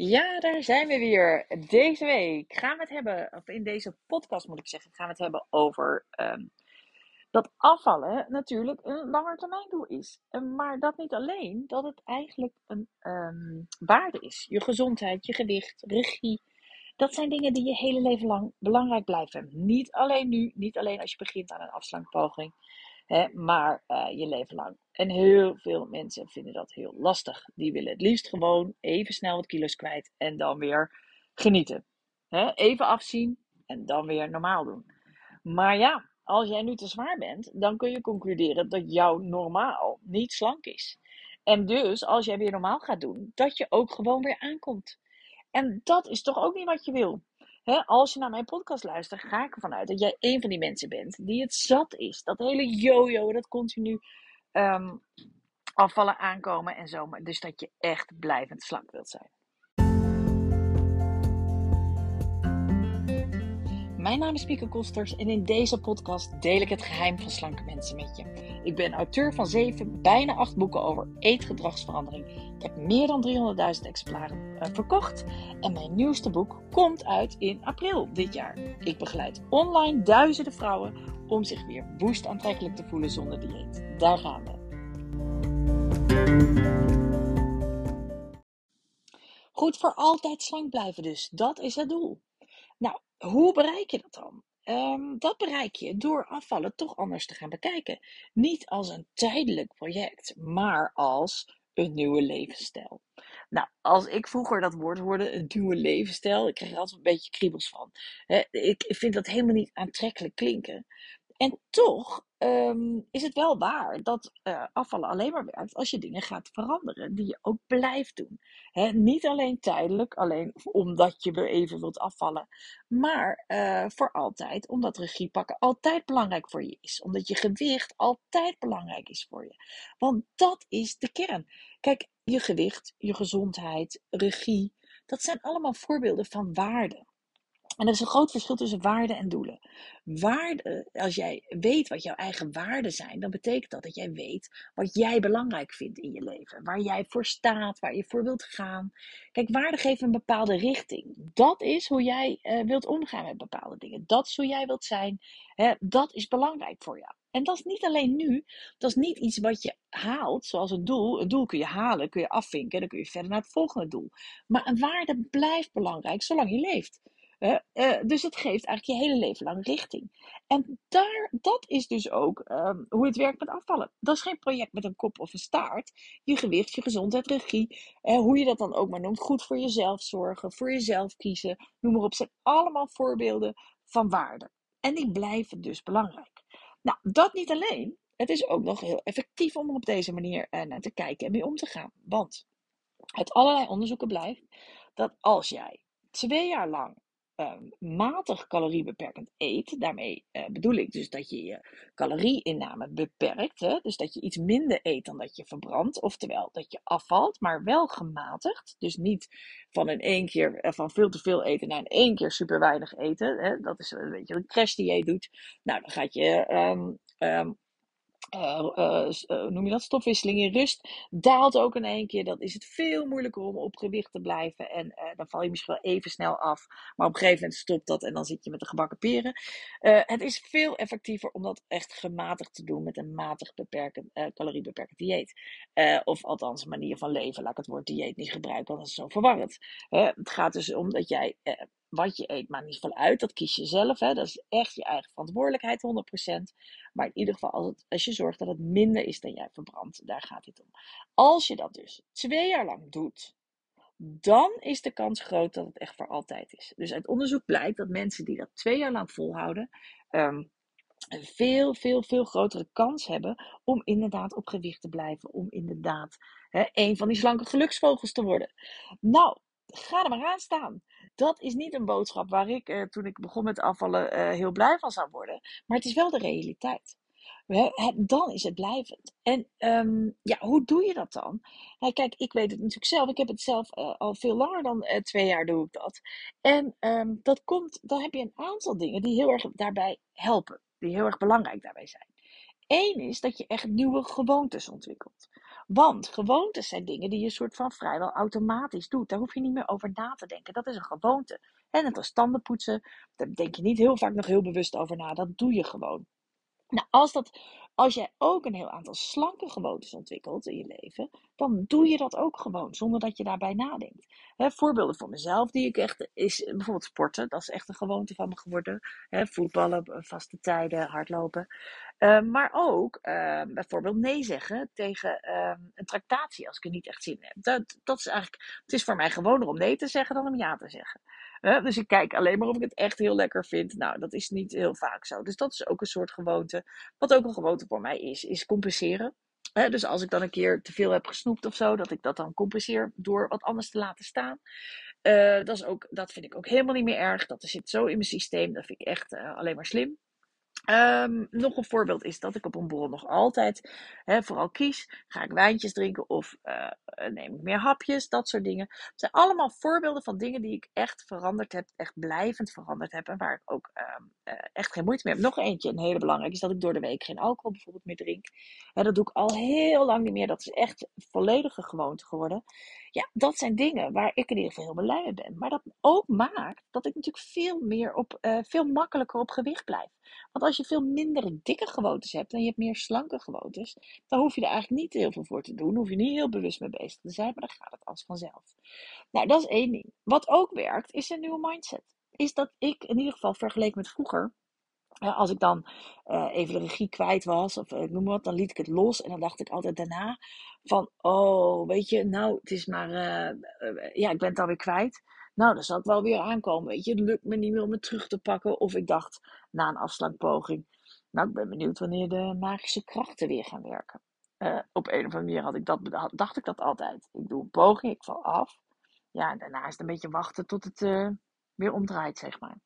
Ja, daar zijn we weer. Deze week gaan we het hebben, of in deze podcast moet ik zeggen, gaan we het hebben over ehm, dat afvallen natuurlijk een langetermijndoel is. Maar dat niet alleen, dat het eigenlijk een ehm, waarde is. Je gezondheid, je gewicht, regie. Dat zijn dingen die je hele leven lang belangrijk blijven. Niet alleen nu, niet alleen als je begint aan een afslankpoging, hè, maar eh, je leven lang. En heel veel mensen vinden dat heel lastig. Die willen het liefst gewoon even snel wat kilo's kwijt en dan weer genieten. Even afzien en dan weer normaal doen. Maar ja, als jij nu te zwaar bent, dan kun je concluderen dat jouw normaal niet slank is. En dus, als jij weer normaal gaat doen, dat je ook gewoon weer aankomt. En dat is toch ook niet wat je wil. Als je naar mijn podcast luistert, ga ik ervan uit dat jij een van die mensen bent die het zat is. Dat hele yo-yo, dat continu ehm, afvallen aankomen en zo. Dus dat je echt blijvend slank wilt zijn. Mijn naam is Pieke Kosters en in deze podcast deel ik het geheim van slanke mensen met je. Ik ben auteur van zeven, bijna acht boeken over eetgedragsverandering. Ik heb meer dan 300.000 exemplaren uh, verkocht en mijn nieuwste boek komt uit in april dit jaar. Ik begeleid online duizenden vrouwen om zich weer woest aantrekkelijk te voelen zonder dieet. Daar gaan we. Goed voor altijd slank blijven dus, dat is het doel. Nou, hoe bereik je dat dan? Um, dat bereik je door afvallen toch anders te gaan bekijken. Niet als een tijdelijk project, maar als een nieuwe levensstijl. Nou, als ik vroeger dat woord hoorde, een nieuwe levensstijl, ik kreeg er altijd een beetje kriebels van. ik vind dat helemaal niet aantrekkelijk klinken. En toch um, is het wel waar dat uh, afvallen alleen maar werkt als je dingen gaat veranderen die je ook blijft doen. Niet alleen tijdelijk, alleen omdat je weer even wilt afvallen, maar uh, voor altijd, omdat regie pakken altijd belangrijk voor je is. Omdat je gewicht altijd belangrijk is voor je. Want dat is de kern. Kijk, je gewicht, je gezondheid, regie, dat zijn allemaal voorbeelden van waarden. En er is een groot verschil tussen waarden en doelen. Waarden, als jij weet wat jouw eigen waarden zijn, dan betekent dat dat jij weet wat jij belangrijk vindt in je leven. Waar jij voor staat, waar je voor wilt gaan. Kijk, waarden geven een bepaalde richting. Dat is hoe jij uh, wilt omgaan met bepaalde dingen. Dat is hoe jij wilt zijn. Hè, dat is belangrijk voor jou. En dat is niet alleen nu. Dat is niet iets wat je haalt, zoals een doel. Een doel kun je halen, kun je afvinken, dan kun je verder naar het volgende doel. Maar een waarde blijft belangrijk zolang je leeft. Uh, dus het geeft eigenlijk je hele leven lang richting. En daar, dat is dus ook um, hoe het werkt met afvallen. Dat is geen project met een kop of een staart. Je gewicht, je gezondheid, regie, hoe je dat dan ook maar noemt. Goed voor jezelf zorgen, voor jezelf kiezen, noem maar op. zijn allemaal voorbeelden van waarde. En die blijven dus belangrijk. Nou, dat niet alleen. Het is ook nog heel effectief om er op deze manier naar te kijken en mee om te gaan. Want uit allerlei onderzoeken blijkt dat als jij twee jaar lang matig caloriebeperkend eet, daarmee uh, bedoel ik dus dat je je calorieinname beperkt, hè? dus dat je iets minder eet dan dat je verbrandt, oftewel dat je afvalt, maar wel gematigd, dus niet van in één keer uh, van veel te veel eten naar in één keer super weinig eten, hè? dat is een beetje een crash die je doet. Nou, dan gaat je um, uh, noem je dat, stofwisseling in rust, daalt ook in één keer. Dan is het veel moeilijker om op gewicht te blijven. En dan val je misschien wel even snel af. Maar op een gegeven moment stopt dat en dan zit je met de gebakken peren. het is veel effectiever om dat echt gematigd te doen met een matig beperkend, caloriebeperkend dieet. of althans een manier van leven. Laat ik het woord dieet niet gebruiken, want dat is zo verwarrend. het gaat dus om dat jij wat je eet, maakt niet uit. Dat kies je zelf. Hè. Dat is echt je eigen verantwoordelijkheid, 100%. Maar in ieder geval, als, je zorgt dat het minder is dan jij verbrandt, daar gaat het om. Als je dat dus twee jaar lang doet, dan is de kans groot dat het echt voor altijd is. Dus uit onderzoek blijkt dat mensen die dat twee jaar lang volhouden, um, een veel, veel, veel grotere kans hebben om inderdaad op gewicht te blijven. Om inderdaad hè, een van die slanke geluksvogels te worden. Nou, ga er maar aan staan. Dat is niet een boodschap waar ik eh, toen ik begon met afvallen eh, heel blij van zou worden. Maar het is wel de realiteit. dan is het blijvend. En um, ja, hoe doe je dat dan? Nou, kijk, ik weet het natuurlijk zelf. Ik heb het zelf uh, al veel langer dan twee jaar doe ik dat. En um, dat komt, dan heb je een aantal dingen die heel erg daarbij helpen. Die heel erg belangrijk daarbij zijn. Eén is dat je echt nieuwe gewoontes ontwikkelt. Want gewoontes zijn dingen die je soort van vrijwel automatisch doet. Daar hoef je niet meer over na te denken. Dat is een gewoonte. En net als tanden poetsen, daar denk je niet heel vaak nog heel bewust over na. Dat doe je gewoon. Nou, als, dat, als jij ook een heel aantal slanke gewoontes ontwikkelt in je leven, dan doe je dat ook gewoon, zonder dat je daarbij nadenkt. Voorbeelden van mezelf die ik echt, is bijvoorbeeld sporten, dat is echt een gewoonte van me geworden. Voetballen, vaste tijden, hardlopen. Uh, maar ook uh, bijvoorbeeld nee zeggen tegen uh, een tractatie als ik er niet echt zin in heb. Dat, dat is eigenlijk, het is voor mij gewoner om nee te zeggen dan om ja te zeggen. Dus ik kijk alleen maar of ik het echt heel lekker vind. Nou, dat is niet heel vaak zo. Dus dat is ook een soort gewoonte. Wat ook een gewoonte voor mij is, is compenseren. dus als ik dan een keer te veel heb gesnoept of zo, dat ik dat dan compenseer door wat anders te laten staan. Uh, dat, is ook, dat vind ik ook helemaal niet meer erg. Dat zit zo in mijn systeem. Dat vind ik echt uh, alleen maar slim. Um, nog een voorbeeld is dat ik op een borrel nog altijd vooral kies. Ga ik wijntjes drinken of uh, neem ik meer hapjes, dat soort dingen. Het zijn allemaal voorbeelden van dingen die ik echt veranderd heb, echt blijvend veranderd heb. En waar ik ook um, uh, echt geen moeite mee heb. Nog eentje, een hele belangrijke, is dat ik door de week geen alcohol bijvoorbeeld meer drink. Hè, dat doe ik al heel lang niet meer. Dat is echt volledige gewoonte geworden. Ja, dat zijn dingen waar ik in ieder geval heel blij mee ben. Maar dat ook maakt dat ik natuurlijk veel meer op, uh, veel makkelijker op gewicht blijf. Want als je veel minder dikke gewoontes hebt en je hebt meer slanke gewoontes, dan hoef je er eigenlijk niet heel veel voor te doen. Hoef je niet heel bewust mee bezig te zijn, maar dan gaat het als vanzelf. Nou, dat is één ding. Wat ook werkt, is een nieuwe mindset. Is dat ik in ieder geval vergeleken met vroeger als ik dan uh, even de regie kwijt was, of uh, noem maar wat, dan liet ik het los. En dan dacht ik altijd daarna van, oh, weet je, nou, het is maar, ja, ik ben het alweer kwijt. Nou, dan zal ik wel weer aankomen, weet je. Het lukt me niet meer om het terug te pakken. Of ik dacht, na een afslankpoging, nou, ik ben benieuwd wanneer de magische krachten weer gaan werken. op een of andere manier had ik dat, dacht ik dat altijd. Ik doe een poging, ik val af. Ja, daarna is het een beetje wachten tot het weer omdraait, zeg maar.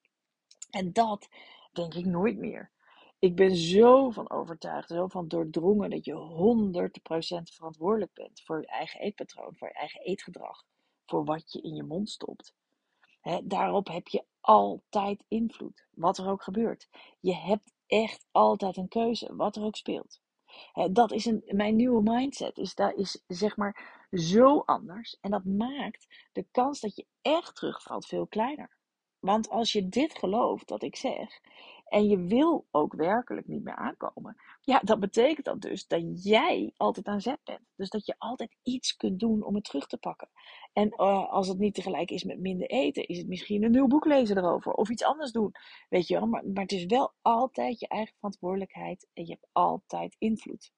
En dat denk ik nooit meer. Ik ben zo van overtuigd, zo van doordrongen dat je 100% verantwoordelijk bent voor je eigen eetpatroon, voor je eigen eetgedrag, voor wat je in je mond stopt. daarop heb je altijd invloed, wat er ook gebeurt. Je hebt echt altijd een keuze, wat er ook speelt. dat is mijn nieuwe mindset. Is, dat is zeg maar zo anders. En dat maakt de kans dat je echt terugvalt veel kleiner. Want als je dit gelooft, dat ik zeg, en je wil ook werkelijk niet meer aankomen, ja, dan betekent dat dus dat jij altijd aan zet bent. Dus dat je altijd iets kunt doen om het terug te pakken. En uh, als het niet tegelijk is met minder eten, is het misschien een nieuw boek lezen erover of iets anders doen. Weet je wel, maar, maar het is wel altijd je eigen verantwoordelijkheid en je hebt altijd invloed.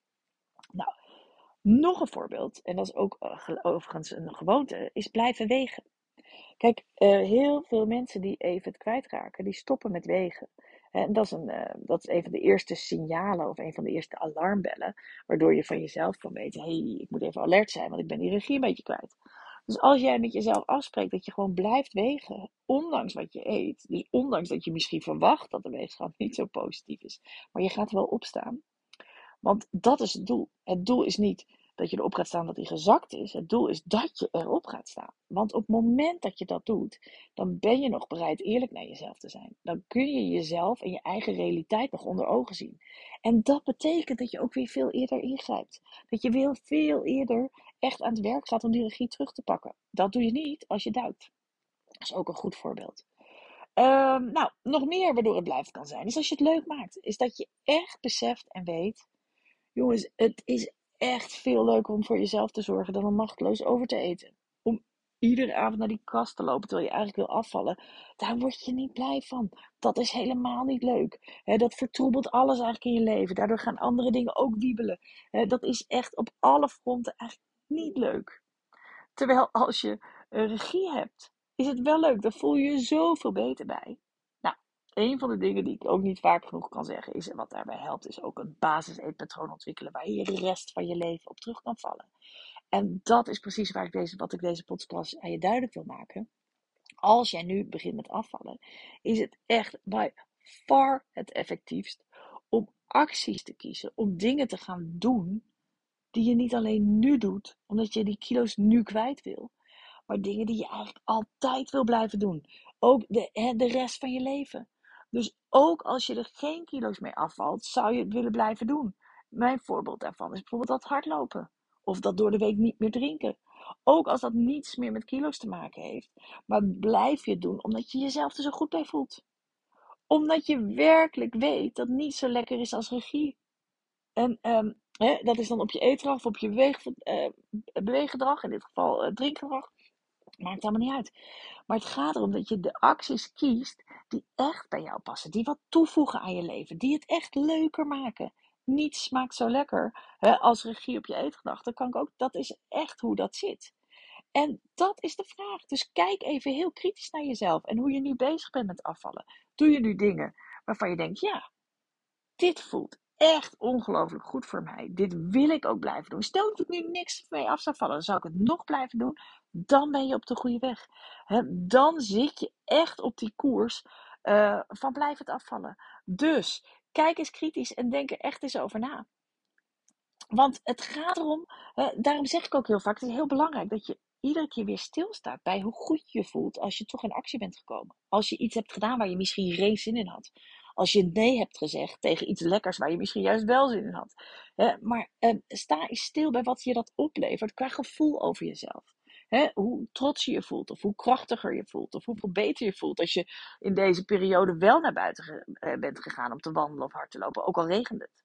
Nou, nog een voorbeeld, en dat is ook uh, overigens een gewoonte, is blijven wegen. Kijk, uh, heel veel mensen die even het kwijtraken, die stoppen met wegen. En dat is, een, uh, dat is een van de eerste signalen of een van de eerste alarmbellen, waardoor je van jezelf kan weten, hey, ik moet even alert zijn, want ik ben die regie een beetje kwijt. Dus als jij met jezelf afspreekt dat je gewoon blijft wegen, ondanks wat je eet, dus ondanks dat je misschien verwacht dat de weegschaal niet zo positief is, maar je gaat wel opstaan. Want dat is het doel. Het doel is niet dat je erop gaat staan dat hij gezakt is. Het doel is dat je erop gaat staan. Want op het moment dat je dat doet, dan ben je nog bereid eerlijk naar jezelf te zijn. Dan kun je jezelf en je eigen realiteit nog onder ogen zien. En dat betekent dat je ook weer veel eerder ingrijpt. Dat je weer veel eerder echt aan het werk gaat om die regie terug te pakken. Dat doe je niet als je duikt. Dat is ook een goed voorbeeld. Um, nou, nog meer waardoor het blijft kan zijn, is als je het leuk maakt. Is dat je echt beseft en weet, jongens, het is echt veel leuker om voor jezelf te zorgen dan om machteloos over te eten. Om iedere avond naar die kast te lopen terwijl je eigenlijk wil afvallen. Daar word je niet blij van. Dat is helemaal niet leuk. dat vertroebelt alles eigenlijk in je leven. Daardoor gaan andere dingen ook wiebelen. dat is echt op alle fronten eigenlijk niet leuk. Terwijl als je regie hebt, is het wel leuk. Daar voel je je zoveel beter bij een van de dingen die ik ook niet vaak genoeg kan zeggen is, en wat daarbij helpt, is ook een basis eetpatroon ontwikkelen waar je de rest van je leven op terug kan vallen. En dat is precies waar ik deze, wat ik deze podcast aan je duidelijk wil maken. Als jij nu begint met afvallen, is het echt by far het effectiefst om acties te kiezen, om dingen te gaan doen die je niet alleen nu doet, omdat je die kilo's nu kwijt wil, maar dingen die je eigenlijk altijd wil blijven doen. Ook de, de rest van je leven. Dus ook als je er geen kilo's mee afvalt, zou je het willen blijven doen. Mijn voorbeeld daarvan is bijvoorbeeld dat hardlopen. Of dat door de week niet meer drinken. Ook als dat niets meer met kilo's te maken heeft. Maar blijf je het doen omdat je jezelf er zo goed bij voelt. Omdat je werkelijk weet dat niet zo lekker is als regie. En ehm, hè, dat is dan op je eetgedrag of op je uh, beweeggedrag, in dit geval uh, drinkgedrag. Maakt allemaal niet uit. Maar het gaat erom dat je de acties kiest die echt bij jou passen. Die wat toevoegen aan je leven. Die het echt leuker maken. Niets smaakt zo lekker hè, als regie op je eetgedrag. Dan kan ik ook, dat is echt hoe dat zit. En dat is de vraag. Dus kijk even heel kritisch naar jezelf en hoe je nu bezig bent met afvallen. Doe je nu dingen waarvan je denkt, ja, dit voelt echt ongelooflijk goed voor mij. Dit wil ik ook blijven doen. Stel dat ik nu niks mee af zou vallen, dan zou ik het nog blijven doen. Dan ben je op de goede weg. dan zit je echt op die koers uh, van blijf het afvallen. Dus kijk eens kritisch en denk er echt eens over na. Want het gaat erom, daarom zeg ik ook heel vaak, het is heel belangrijk dat je iedere keer weer stilstaat bij hoe goed je voelt als je toch in actie bent gekomen. Als je iets hebt gedaan waar je misschien geen zin in had. Als je nee hebt gezegd tegen iets lekkers waar je misschien juist wel zin in had. maar uh, sta eens stil bij wat je dat oplevert qua gevoel over jezelf. hoe trots je je voelt, of hoe krachtiger je voelt, of hoeveel beter je voelt als je in deze periode wel naar buiten eh, bent gegaan om te wandelen of hard te lopen, ook al regent het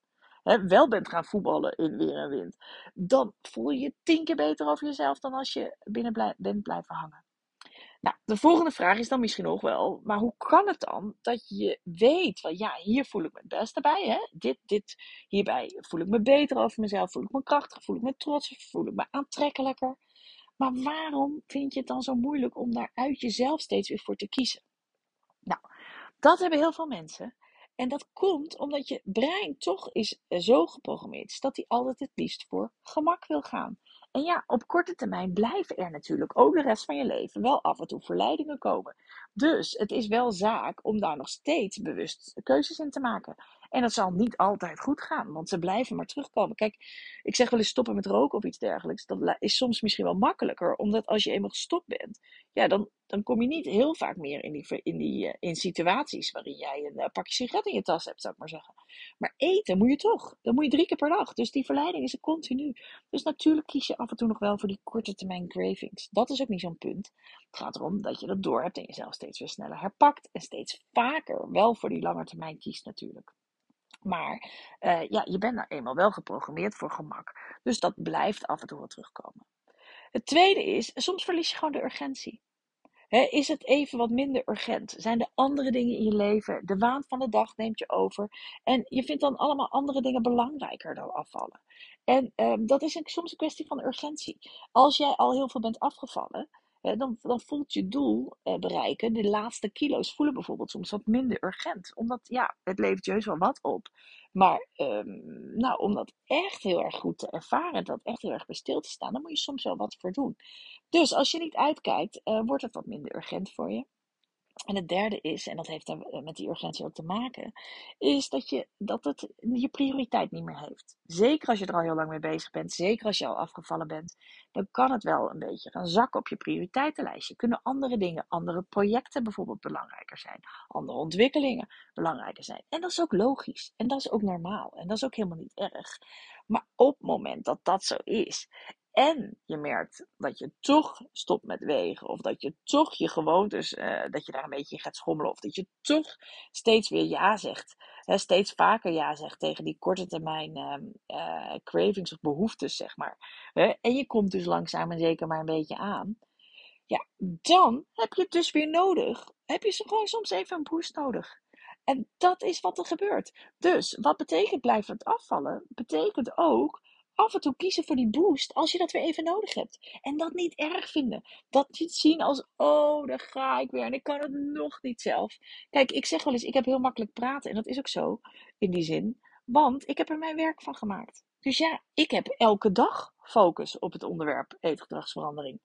wel bent gaan voetballen in weer en wind, dan voel je je tien keer beter over jezelf dan als je binnen blij, bent blijven hangen. Nou, de volgende vraag is dan misschien nog wel, maar hoe kan het dan dat je weet van ja, hier voel ik me het beste bij, hè? Dit, dit, hierbij voel ik me beter over mezelf, voel ik me krachtig, voel ik me trots, voel ik me aantrekkelijker. Maar waarom vind je het dan zo moeilijk om daar uit jezelf steeds weer voor te kiezen? Nou, dat hebben heel veel mensen. En dat komt omdat je brein toch is eh, zo geprogrammeerd is dat hij altijd het liefst voor gemak wil gaan. En ja, op korte termijn blijven er natuurlijk ook de rest van je leven wel af en toe verleidingen komen. Dus het is wel zaak om daar nog steeds bewust keuzes in te maken. En dat zal niet altijd goed gaan, want ze blijven maar terugkomen. Kijk, ik zeg wel eens stoppen met roken of iets dergelijks. Dat is soms misschien wel makkelijker, omdat als je eenmaal gestopt bent, ja, dan, dan kom je niet heel vaak meer in, die, in, die, eh, in situaties waarin jij een eh, pakje sigaret in je tas hebt, zou ik maar zeggen. Maar eten moet je toch. Dan moet je drie keer per dag. Dus die verleiding is er continu. Dus natuurlijk kies je af en toe nog wel voor die korte termijn cravings. Dat is ook niet zo'n punt. Het gaat erom dat je dat door hebt en jezelf steeds weer sneller herpakt. En steeds vaker wel voor die lange termijn kiest natuurlijk. Maar uh, ja, je bent nou eenmaal wel geprogrammeerd voor gemak. Dus dat blijft af en toe wel terugkomen. Het tweede is, soms verlies je gewoon de urgentie is het even wat minder urgent? Zijn er andere dingen in je leven? De waan van de dag neemt je over. En je vindt dan allemaal andere dingen belangrijker dan afvallen. En um, dat is een, soms een kwestie van urgentie. Als jij al heel veel bent afgevallen, dan, dan, voelt je doel uh, bereiken, de laatste kilo's voelen bijvoorbeeld soms wat minder urgent. Omdat ja, het levert juist wel wat op. Maar um, nou, om dat echt heel erg goed te ervaren, dat echt heel erg bij stil te staan, dan moet je soms wel wat voor doen. Dus als je niet uitkijkt, uh, wordt het wat minder urgent voor je. En het derde is, en dat heeft met die urgentie ook te maken, is dat, je, dat het je prioriteit niet meer heeft. Zeker als je er al heel lang mee bezig bent, zeker als je al afgevallen bent, dan kan het wel een beetje gaan zakken op je prioriteitenlijstje. Kunnen andere dingen, andere projecten bijvoorbeeld belangrijker zijn, andere ontwikkelingen belangrijker zijn. En dat is ook logisch en dat is ook normaal en dat is ook helemaal niet erg. Maar op het moment dat dat zo is en je merkt dat je toch stopt met wegen, of dat je toch je gewoontes, uh, dat je daar een beetje in gaat schommelen, of dat je toch steeds weer ja zegt, hè, steeds vaker ja zegt tegen die korte termijn uh, cravings of behoeftes, zeg maar. Hè, en je komt dus langzaam en zeker maar een beetje aan. Ja, dan heb je het dus weer nodig. Heb je gewoon soms even een boost nodig. En dat is wat er gebeurt. Dus wat betekent blijvend afvallen? Betekent ook af en toe kiezen voor die boost als je dat weer even nodig hebt. En dat niet erg vinden. Dat het zien als, oh, daar ga ik weer en ik kan het nog niet zelf. Kijk, ik zeg wel eens, ik heb heel makkelijk praten en dat is ook zo in die zin. Want ik heb er mijn werk van gemaakt. Dus ja, ik heb elke dag focus op het onderwerp eetgedragsverandering.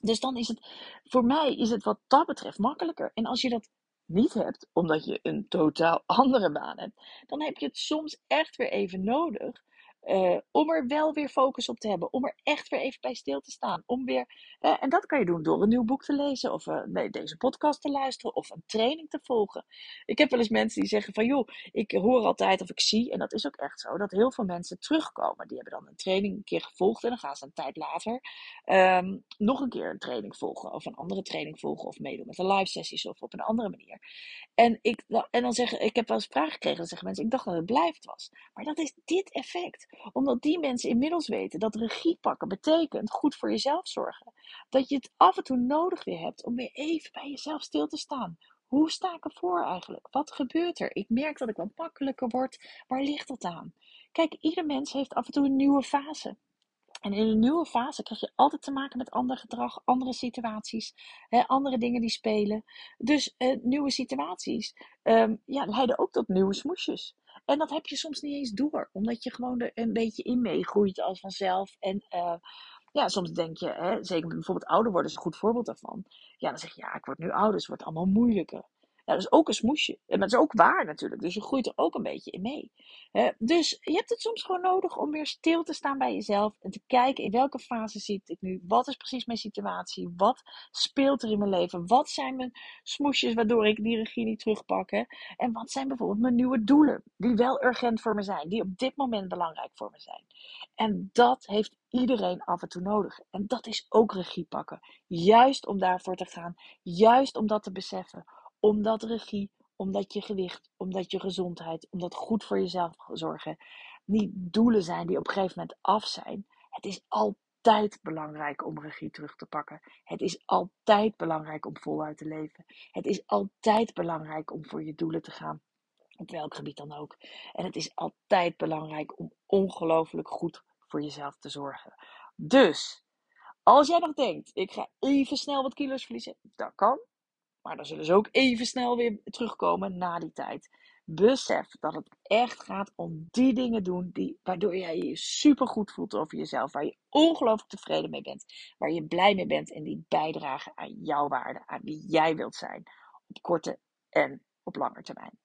Dus dan is het, voor mij is het wat dat betreft makkelijker. En als je dat niet hebt, omdat je een totaal andere baan hebt, dan heb je het soms echt weer even nodig Uh, om er wel weer focus op te hebben. Om er echt weer even bij stil te staan. Om weer, en dat kan je doen door een nieuw boek te lezen. Of uh, nee, deze podcast te luisteren. Of een training te volgen. Ik heb wel eens mensen die zeggen van joh, ik hoor altijd of ik zie. En dat is ook echt zo. Dat heel veel mensen terugkomen. Die hebben dan een training een keer gevolgd. En dan gaan ze een tijd later um, nog een keer een training volgen. Of een andere training volgen. Of meedoen met de live sessies. Of op een andere manier. En, ik, en dan zeggen, ik heb wel eens vragen gekregen. Dan zeggen mensen, ik dacht dat het blijft was. Maar dat is dit effect omdat die mensen inmiddels weten dat regie pakken betekent goed voor jezelf zorgen. Dat je het af en toe nodig weer hebt om weer even bij jezelf stil te staan. Hoe sta ik ervoor eigenlijk? Wat gebeurt er? Ik merk dat ik wat makkelijker word. Waar ligt dat aan? Kijk, ieder mens heeft af en toe een nieuwe fase. En in een nieuwe fase krijg je altijd te maken met ander gedrag, andere situaties, hè, andere dingen die spelen. Dus uh, nieuwe situaties um, ja, leiden ook tot nieuwe smoesjes. En dat heb je soms niet eens door, omdat je gewoon er een beetje in meegroeit als vanzelf. En uh, ja, soms denk je, hè, zeker bijvoorbeeld ouder worden is een goed voorbeeld daarvan. Ja, dan zeg je, ja, ik word nu ouder, dus het wordt allemaal moeilijker. Dat is ook een smoesje. En dat is ook waar natuurlijk. Dus je groeit er ook een beetje in mee. dus je hebt het soms gewoon nodig om weer stil te staan bij jezelf. En te kijken in welke fase zit ik nu. Wat is precies mijn situatie? Wat speelt er in mijn leven? Wat zijn mijn smoesjes waardoor ik die regie niet terugpak? Hè? En wat zijn bijvoorbeeld mijn nieuwe doelen? Die wel urgent voor me zijn. Die op dit moment belangrijk voor me zijn. En dat heeft iedereen af en toe nodig. En dat is ook regie pakken. Juist om daarvoor te gaan. Juist om dat te beseffen omdat regie, omdat je gewicht, omdat je gezondheid, omdat goed voor jezelf zorgen niet doelen zijn die op een gegeven moment af zijn. Het is altijd belangrijk om regie terug te pakken. Het is altijd belangrijk om voluit te leven. Het is altijd belangrijk om voor je doelen te gaan. Op welk gebied dan ook. En het is altijd belangrijk om ongelooflijk goed voor jezelf te zorgen. Dus, als jij nog denkt, ik ga even snel wat kilo's verliezen, dat kan. Maar dan zullen ze ook even snel weer terugkomen na die tijd. Besef dat het echt gaat om die dingen doen die, waardoor jij je super goed voelt over jezelf. Waar je ongelooflijk tevreden mee bent. Waar je blij mee bent en die bijdragen aan jouw waarde. Aan wie jij wilt zijn. Op korte en op lange termijn.